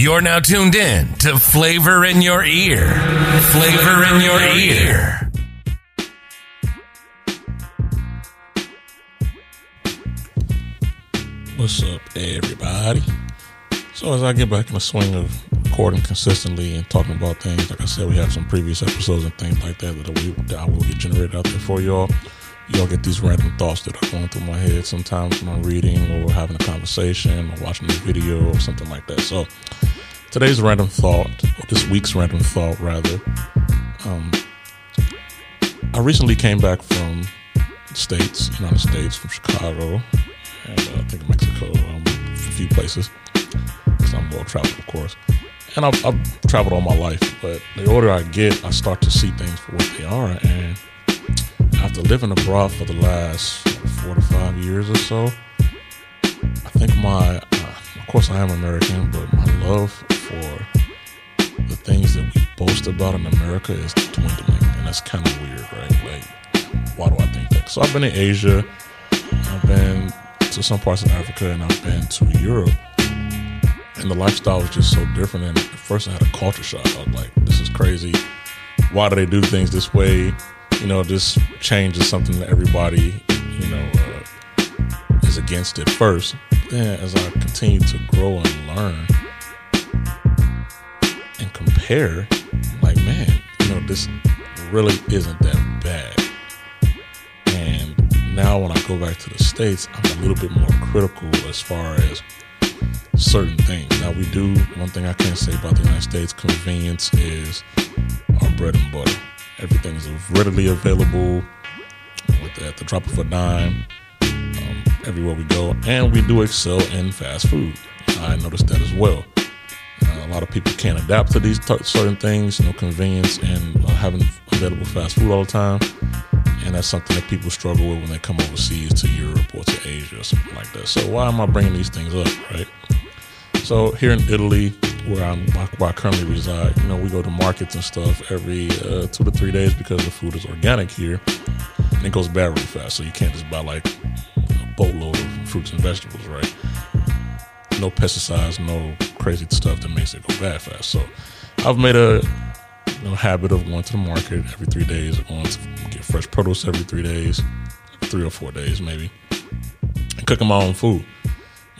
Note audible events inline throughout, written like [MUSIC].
You're now tuned in to Flavor in Your Ear. Flavor in Your Ear. What's up, everybody? So, as I get back in the swing of recording consistently and talking about things, like I said, we have some previous episodes and things like that that, we, that I will get generated out there for y'all. Y'all get these random thoughts that are going through my head sometimes when I'm reading or having a conversation or watching a video or something like that. So, today's random thought, or this week's random thought, rather, um, I recently came back from the States, United States, from Chicago, and uh, I think Mexico, um, a few places, because I'm well traveled, of course. And I've, I've, traveled all my life, but the older I get, I start to see things for what they are. And after living abroad for the last four to five years or so, I think my, uh, of course, I am American, but my love for the things that we boast about in America is dwindling, and that's kind of weird, right? Like, why do I think that? So I've been in Asia, I've been to some parts of Africa, and I've been to Europe. And the lifestyle was just so different. And at first, I had a culture shock. I was like, "This is crazy. Why do they do things this way?" You know, this change is something that everybody, you know, uh, is against at first. Then, as I continue to grow and learn compare, like, man, you know, this really isn't that bad. And now, when I go back to the states, I'm a little bit more critical as far as certain things. Now, we do one thing I can't say about the United States: convenience is our bread and butter. Everything is readily available at the drop of a dime um, everywhere we go, and we do excel in fast food. I noticed that as well. A lot of people can't adapt to these t- certain things, you know, convenience and uh, having available fast food all the time. And that's something that people struggle with when they come overseas to Europe or to Asia or something like that. So why am I bringing these things up, right? So here in Italy, where I'm where I currently reside, you know, we go to markets and stuff every uh, two to three days because the food is organic here, and it goes bad really fast. So you can't just buy like a boatload of fruits and vegetables, right? No pesticides, no crazy stuff that makes it go bad fast. So I've made a you know, habit of going to the market every three days, or going to get fresh produce every three days, three or four days maybe, and cooking my own food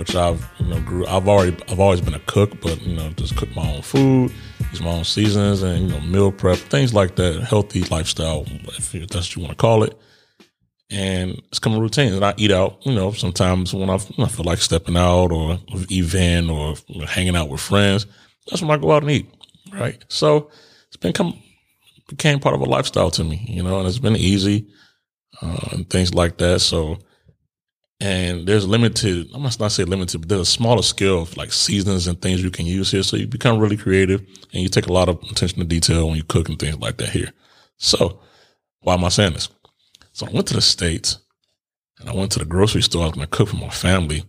which I've you know grew. I've already I've always been a cook, but you know just cook my own food, use my own seasons, and you know meal prep things like that. Healthy lifestyle, if that's what you want to call it. And it's come a routine. And I eat out, you know, sometimes when I, when I feel like stepping out or event or hanging out with friends. That's when I go out and eat, right? So it's been come became part of a lifestyle to me, you know, and it's been easy uh, and things like that. So and there's limited i must not say limited but there's a smaller scale of like seasons and things you can use here so you become really creative and you take a lot of attention to detail when you cook and things like that here so why am i saying this so i went to the states and i went to the grocery store i was going to cook for my family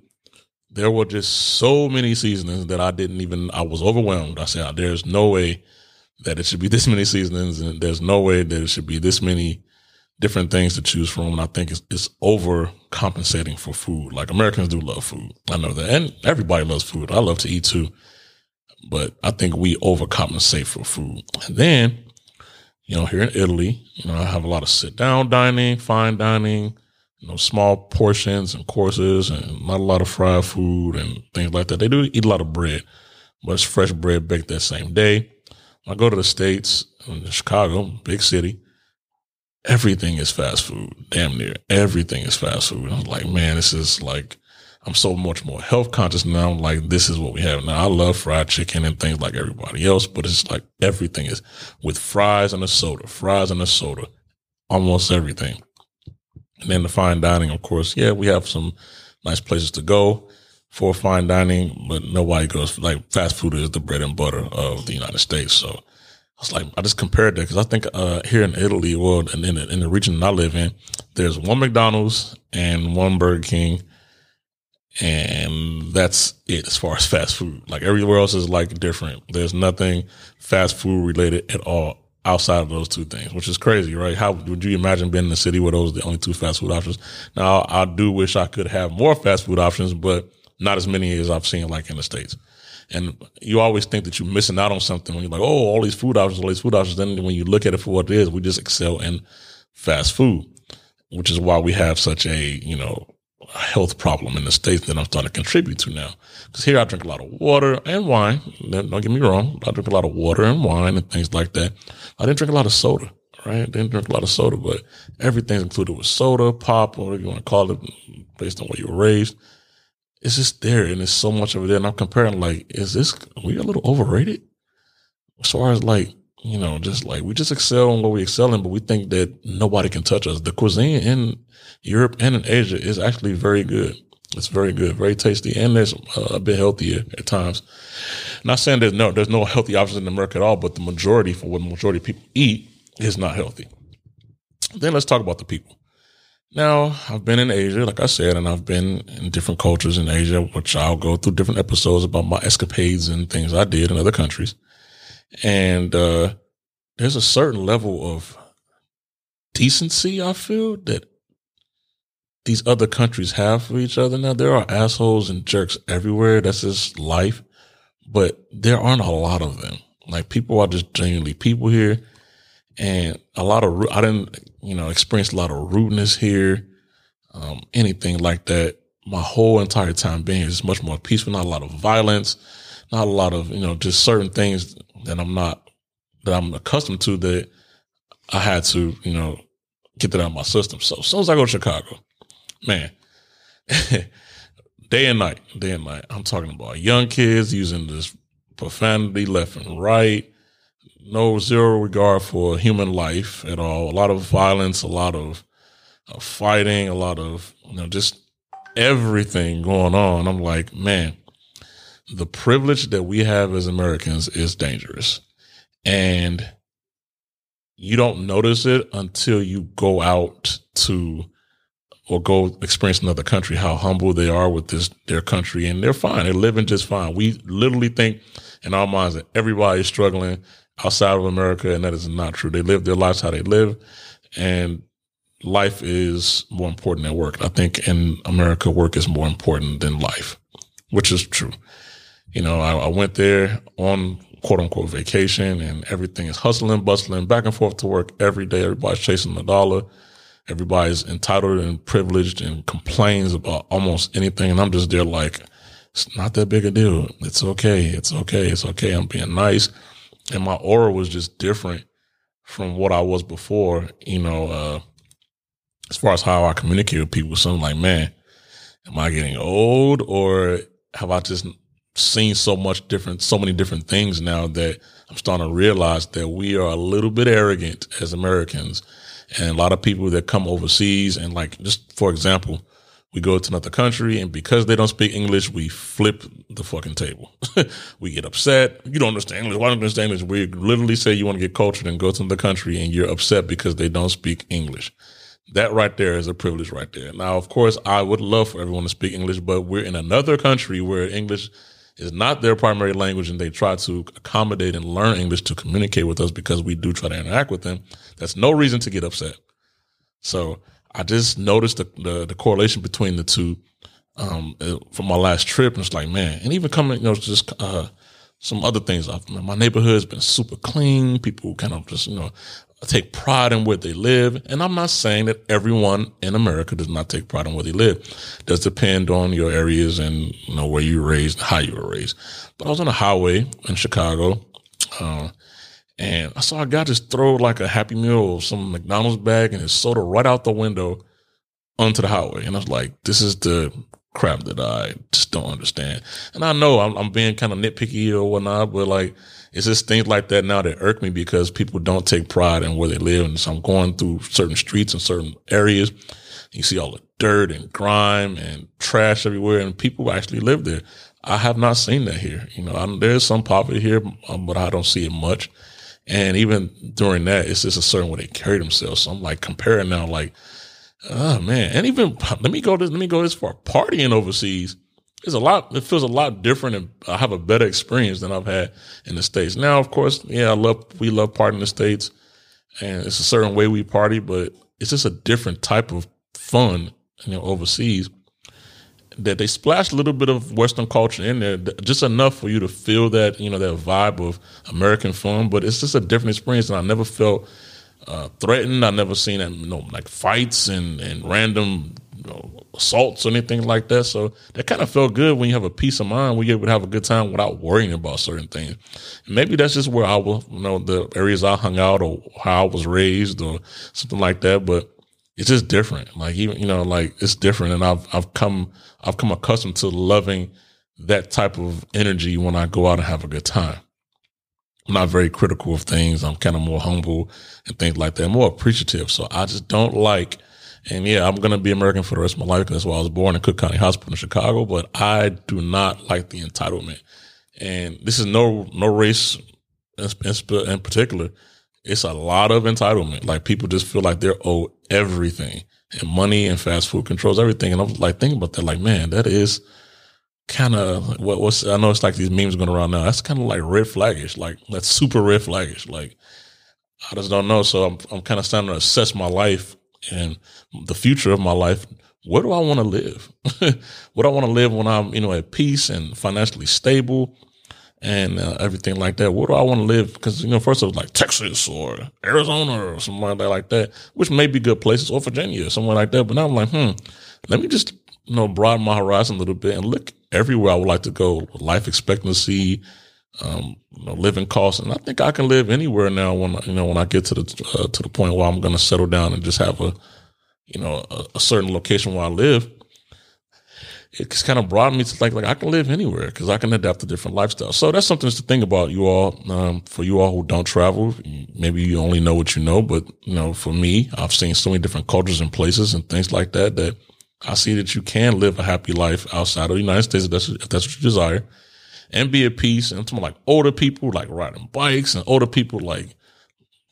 there were just so many seasonings that i didn't even i was overwhelmed i said there's no way that it should be [LAUGHS] this many seasonings and there's no way that it should be this many different things to choose from. And I think it's, it's over compensating for food. Like Americans do love food. I know that. And everybody loves food. I love to eat too. But I think we overcompensate for food. And then, you know, here in Italy, you know, I have a lot of sit down dining, fine dining, you know, small portions and courses and not a lot of fried food and things like that. They do eat a lot of bread, but it's fresh bread baked that same day. I go to the States, Chicago, big city, everything is fast food. Damn near everything is fast food. I'm like, man, this is like, I'm so much more health conscious now. I'm like, this is what we have now. I love fried chicken and things like everybody else, but it's like everything is with fries and a soda, fries and a soda, almost everything. And then the fine dining, of course. Yeah, we have some nice places to go for fine dining, but nobody goes like fast food is the bread and butter of the United States. So I was like, I just compared that because I think uh, here in Italy, well, and in the, in the region I live in, there's one McDonald's and one Burger King, and that's it as far as fast food. Like everywhere else is like different. There's nothing fast food related at all outside of those two things, which is crazy, right? How would you imagine being in a city where those are the only two fast food options? Now, I do wish I could have more fast food options, but not as many as I've seen like in the States. And you always think that you're missing out on something when you're like, oh, all these food options, all these food options. Then when you look at it for what it is, we just excel in fast food, which is why we have such a, you know, health problem in the States that I'm starting to contribute to now. Because here I drink a lot of water and wine. Don't get me wrong. I drink a lot of water and wine and things like that. I didn't drink a lot of soda, right? Didn't drink a lot of soda, but everything's included with soda, pop, whatever you want to call it, based on where you were raised. It's just there and there's so much of it there. And I'm comparing like, is this, we a little overrated? As far as like, you know, just like we just excel in what we excel in, but we think that nobody can touch us. The cuisine in Europe and in Asia is actually very good. It's very good, very tasty, and there's uh, a bit healthier at times. Not saying there's no there's no healthy options in America at all, but the majority for what the majority of people eat is not healthy. Then let's talk about the people. Now, I've been in Asia, like I said, and I've been in different cultures in Asia, which I'll go through different episodes about my escapades and things I did in other countries. And uh, there's a certain level of decency I feel that these other countries have for each other. Now there are assholes and jerks everywhere. That's just life, but there aren't a lot of them. Like people are just genuinely people here, and a lot of I didn't you know experience a lot of rudeness here, um, anything like that. My whole entire time being is much more peaceful. Not a lot of violence, not a lot of you know just certain things that I'm not that I'm accustomed to that I had to you know get that out of my system. So as soon as I go to Chicago, man, [LAUGHS] day and night, day and night. I'm talking about young kids using this profanity left and right. No zero regard for human life at all. A lot of violence, a lot of uh, fighting, a lot of you know just everything going on. I'm like, man, the privilege that we have as Americans is dangerous, and you don't notice it until you go out to or go experience another country, how humble they are with this, their country. And they're fine. They're living just fine. We literally think in our minds that everybody is struggling outside of America. And that is not true. They live their lives how they live. And life is more important than work. I think in America, work is more important than life, which is true. You know, I, I went there on quote unquote vacation and everything is hustling, bustling, back and forth to work every day. Everybody's chasing the dollar Everybody's entitled and privileged and complains about almost anything. And I'm just there like, it's not that big a deal. It's okay. It's okay. It's okay. I'm being nice. And my aura was just different from what I was before, you know, uh, as far as how I communicate with people. So I'm like, man, am I getting old or have I just seen so much different, so many different things now that I'm starting to realize that we are a little bit arrogant as Americans and a lot of people that come overseas and like, just for example, we go to another country and because they don't speak English, we flip the fucking table. [LAUGHS] we get upset. You don't understand English. Why don't you understand English? We literally say you want to get cultured and go to another country and you're upset because they don't speak English. That right there is a privilege right there. Now, of course, I would love for everyone to speak English, but we're in another country where English is not their primary language and they try to accommodate and learn English to communicate with us because we do try to interact with them, that's no reason to get upset. So I just noticed the, the, the correlation between the two um, from my last trip. And it's like, man, and even coming, you know, just uh, some other things. My neighborhood has been super clean. People kind of just, you know, take pride in where they live. And I'm not saying that everyone in America does not take pride in where they live. It does depend on your areas and, you know, where you were raised, how you were raised. But I was on a highway in Chicago, uh, and I saw a guy just throw like a Happy Meal or some McDonald's bag and his soda right out the window onto the highway. And I was like, this is the crap that I just don't understand. And I know I'm, I'm being kind of nitpicky or whatnot, but like, it's just things like that now that irk me because people don't take pride in where they live. And so I'm going through certain streets and certain areas. You see all the dirt and grime and trash everywhere and people actually live there. I have not seen that here. You know, I'm, there's some poverty here, um, but I don't see it much. And even during that, it's just a certain way they carry themselves. So I'm like comparing now, like, oh man. And even let me go this, let me go this far. Partying overseas it's a lot. It feels a lot different, and I have a better experience than I've had in the states. Now, of course, yeah, I love we love partying in the states, and it's a certain way we party, but it's just a different type of fun, you know, overseas. that they splashed a little bit of Western culture in there, just enough for you to feel that you know that vibe of American fun. But it's just a different experience, and I never felt uh, threatened. I never seen you know like fights and and random you know, assaults or anything like that. So that kind of felt good when you have a peace of mind, when you're able to have a good time without worrying about certain things. Maybe that's just where I was, you know, the areas I hung out or how I was raised or something like that. But it's just different. Like even, you know, like it's different. And I've, I've come, I've come accustomed to loving that type of energy when I go out and have a good time. I'm not very critical of things. I'm kind of more humble and things like that, more appreciative. So I just don't like, and yeah, I'm going to be American for the rest of my life. because That's why I was born in Cook County Hospital in Chicago, but I do not like the entitlement. And this is no, no race in, in particular. It's a lot of entitlement. Like people just feel like they're owed everything and money and fast food controls everything. And I'm like thinking about that, like, man, that is kind of what what's, I know it's like these memes going around now. That's kind of like red flaggish. Like that's super red flaggish. Like I just don't know. So I'm, I'm kind of starting to assess my life and the future of my life, where do I want to live? [LAUGHS] what I want to live when I'm, you know, at peace and financially stable and uh, everything like that? Where do I want to live? Because, you know, first it was like Texas or Arizona or somewhere like that, which may be good places or Virginia or somewhere like that. But now I'm like, hmm, let me just, you know, broaden my horizon a little bit and look everywhere I would like to go. Life expectancy, um, you living costs, and I think I can live anywhere now. When you know, when I get to the uh, to the point where I'm going to settle down and just have a, you know, a, a, certain location where I live, it's kind of brought me to like like I can live anywhere because I can adapt to different lifestyles. So that's something to think about, you all. Um, for you all who don't travel, maybe you only know what you know, but you know, for me, I've seen so many different cultures and places and things like that that I see that you can live a happy life outside of the United States if that's, if that's what you desire and be at peace. And talking like older people like riding bikes and older people like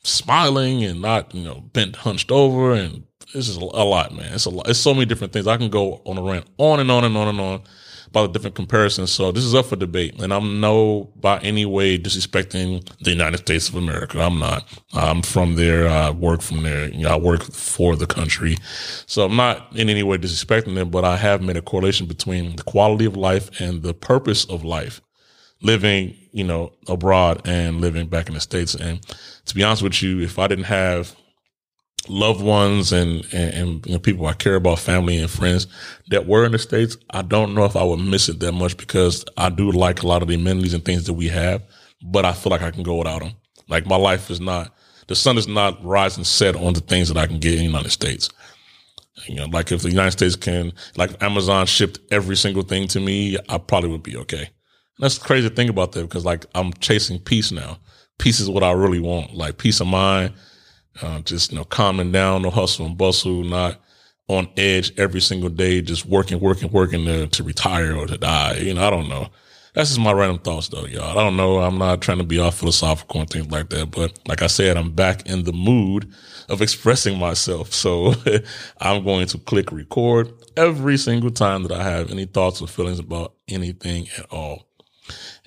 smiling and not, you know, bent hunched over. And this is a lot, man. It's a lot. It's so many different things. I can go on a rant on and on and on and on about the different comparisons. So this is up for debate. And I'm no by any way disrespecting the United States of America. I'm not. I'm from there. I work from there. You know, I work for the country. So I'm not in any way disrespecting them, but I have made a correlation between the quality of life and the purpose of life living, you know, abroad and living back in the States. And to be honest with you, if I didn't have loved ones and, and, and you know, people I care about, family and friends that were in the States, I don't know if I would miss it that much because I do like a lot of the amenities and things that we have, but I feel like I can go without them. Like my life is not, the sun is not rising set on the things that I can get in the United States. You know, like if the United States can, like Amazon shipped every single thing to me, I probably would be okay. That's the crazy to think about that because like I'm chasing peace now. Peace is what I really want. Like peace of mind, uh, just, you know, calming down, no hustle and bustle, not on edge every single day, just working, working, working to, to retire or to die. You know, I don't know. That's just my random thoughts though, y'all. I don't know. I'm not trying to be all philosophical and things like that. But like I said, I'm back in the mood of expressing myself. [LAUGHS] So I'm going to click record every single time that I have any thoughts or feelings about anything at all.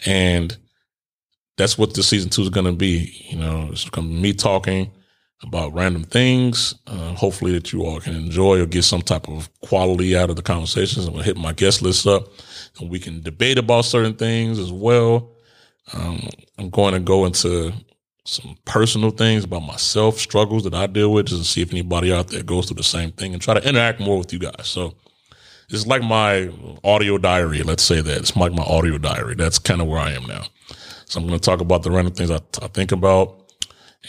And that's what the season two is going to be. You know, it's going to be me talking about random things. Uh, hopefully that you all can enjoy or get some type of quality out of the conversations. I'm going to hit my guest list up and we can debate about certain things as well. Um, I'm going to go into some personal things about myself, struggles that I deal with, just to see if anybody out there goes through the same thing and try to interact more with you guys. So it's like my audio diary. Let's say that it's like my audio diary. That's kind of where I am now. So I'm going to talk about the random things I, I think about,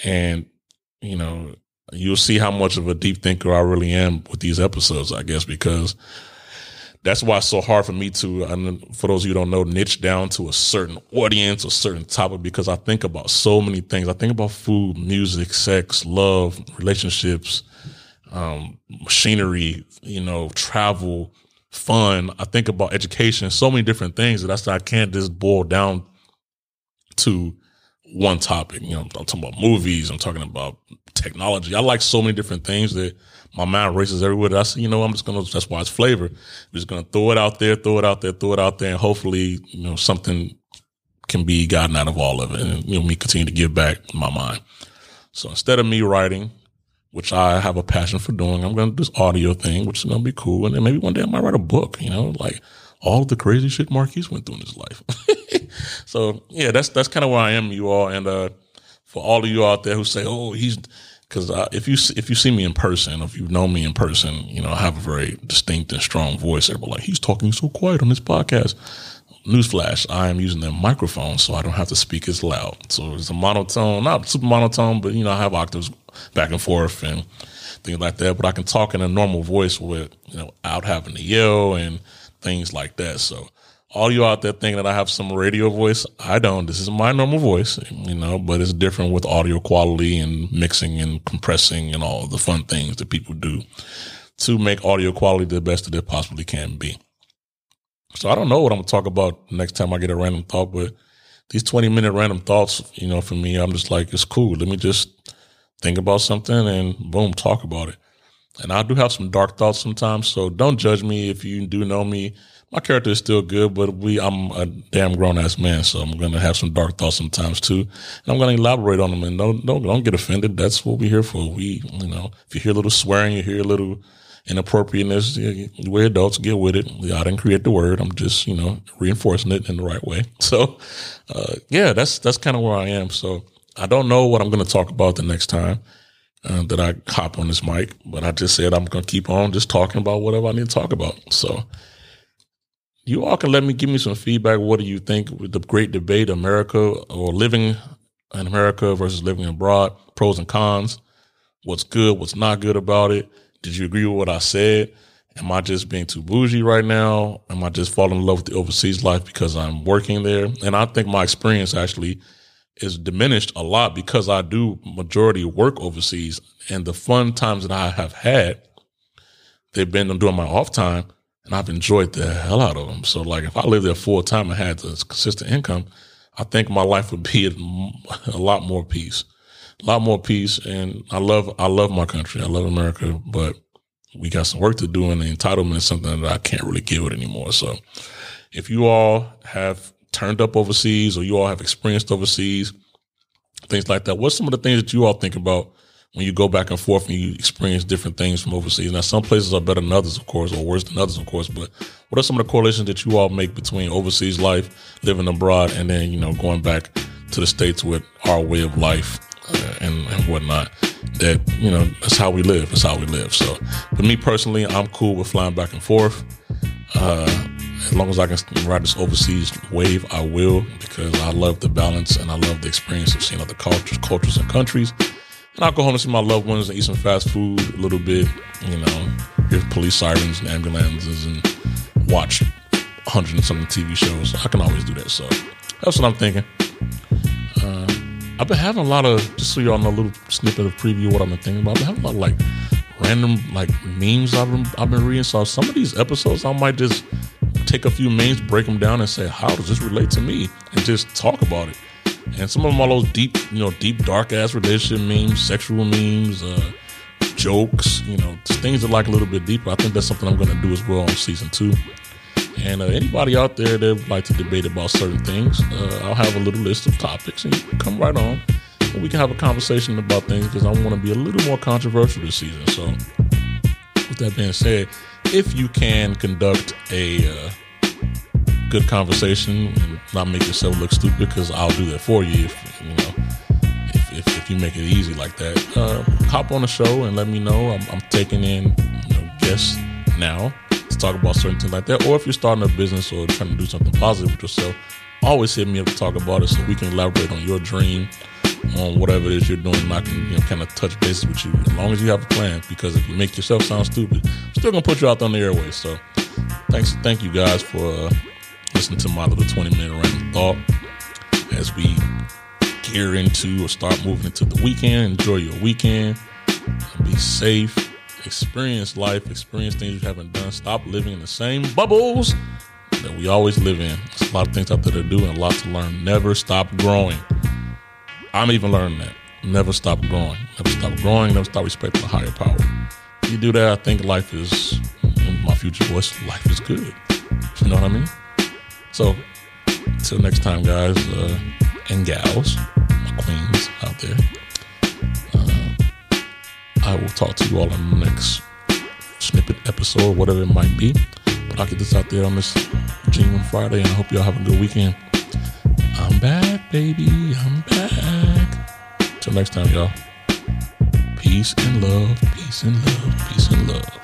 and you know, you'll see how much of a deep thinker I really am with these episodes. I guess because that's why it's so hard for me to, and for those of you who don't know, niche down to a certain audience or certain topic because I think about so many things. I think about food, music, sex, love, relationships, um, machinery, you know, travel, fun. I think about education, so many different things that that's I can't just boil down to one topic. You know, I'm talking about movies. I'm talking about technology. I like so many different things that my mind races everywhere. I say, you know, I'm just gonna. That's why it's flavor. I'm just gonna throw it out there, throw it out there, throw it out there, and hopefully, you know, something can be gotten out of all of it, and you know, me continue to give back my mind. So instead of me writing, which I have a passion for doing. I'm going to do this audio thing, which is going to be cool. And then maybe one day I might write a book, you know, like all the crazy shit Marquise went through in his life. [LAUGHS] so yeah, that's, that's kind of where I am, you all. And, uh, for all of you out there who say, "Oh, he's," because uh, if you if you see me in person, if you know me in person, you know I have a very distinct and strong voice. Everybody like he's talking so quiet on this podcast. Newsflash: I am using the microphone, so I don't have to speak as loud. So it's a monotone, not super monotone, but you know I have octaves back and forth and things like that. But I can talk in a normal voice with you know out having to yell and things like that. So all you out there thinking that I have some radio voice, I don't. This is my normal voice, you know, but it's different with audio quality and mixing and compressing and all the fun things that people do to make audio quality the best that it possibly can be. So I don't know what I'm gonna talk about next time I get a random thought, but these 20 minute random thoughts, you know, for me, I'm just like, it's cool. Let me just think about something and boom, talk about it. And I do have some dark thoughts sometimes. So don't judge me if you do know me my character is still good, but we I'm a damn grown ass man, so I'm gonna have some dark thoughts sometimes too, and I'm gonna elaborate on them. And don't don't don't get offended. That's what we're here for. We you know if you hear a little swearing, you hear a little inappropriateness, we're adults. Get with it. I didn't create the word. I'm just you know reinforcing it in the right way. [LAUGHS] So uh, yeah, that's that's kind of where I am. So I don't know what I'm gonna talk about the next time. Uh, that I hop on this mic, but I just said I'm going to keep on just talking about whatever I need to talk about. So, you all can let me give me some feedback. What do you think with the great debate, America or living in America versus living abroad, pros and cons? What's good? What's not good about it? Did you agree with what I said? Am I just being too bougie right now? Am I just falling in love with the overseas life because I'm working there? And I think my experience actually is diminished a lot because I do majority work overseas and the fun times that I have had, they've been during my off time and I've enjoyed the hell out of them. So like if I lived there full time and had this consistent income, I think my life would [LAUGHS] be a lot more peace, a lot more peace. And I love, I love my country. I love America, but we got some work to do and the entitlement is something that I can't really give it anymore. So if you all have turned up overseas or you all have experienced overseas, things like that, what's some of the things that you all think about when you go back and forth and you experience different things from overseas. Now, some places are better than others, of course, or worse than others, of course. But what are some of the correlations that you all make between overseas life, living abroad, and then you know going back to the states with our way of life uh, and, and whatnot? That you know that's how we live. That's how we live. So, for me personally, I'm cool with flying back and forth. Uh, as long as I can ride this overseas wave, I will because I love the balance and I love the experience of seeing other cultures, cultures and countries. And I'll go home and see my loved ones and eat some fast food a little bit, you know, hear police sirens and ambulances and watch 100 and something TV shows. I can always do that. So that's what I'm thinking. I've been having a lot of, just so y'all know, a little snippet of preview what I've been thinking about. I've been having a lot of like random like memes I've been, I've been reading. So some of these episodes, I might just take a few memes, break them down, and say, how does this relate to me? And just talk about it. And some of them are those deep, you know, deep, dark ass relationship memes, sexual memes, uh, jokes, you know, things that like a little bit deeper. I think that's something I'm going to do as well on season two. And uh, anybody out there that would like to debate about certain things, uh, I'll have a little list of topics and you can come right on. And we can have a conversation about things because I want to be a little more controversial this season. So, with that being said, if you can conduct a uh, good conversation and not make yourself look stupid because I'll do that for you if you know if, if, you make it easy like that. Uh, hop on the show and let me know. I'm, I'm taking in you know, guests now talk about certain things like that. Or if you're starting a business or trying to do something positive with yourself, always hit me up to talk about it so we can elaborate on your dream on whatever it is you're doing. and I can you know, kind of touch bases with you as long as you have a plan. Because if you make yourself sound stupid, I'm still gonna put you out on the airways. So thanks, thank you guys for. Uh, listen to my little 20 minute random thought as we gear into or start moving into the weekend. Enjoy your weekend. Be safe. Experience life. Experience things you haven't done. Stop living in the same bubbles that we always live in. There's a lot of things out there to do and a lot to learn. Never stop growing. I'm even learning that. Never stop growing. Never stop growing. Never stop respecting the higher power. If you do that, I think life is, my future voice, life is good. You know what I mean? So, until next time, guys uh, and gals, queens out there, I will talk to you all in the next snippet episode, whatever it might be. But I'll get this out there on this Genuine Friday, and I hope y'all have a good weekend. I'm back, baby. I'm back. Till next time, y'all. Peace and love, peace and love, peace and love.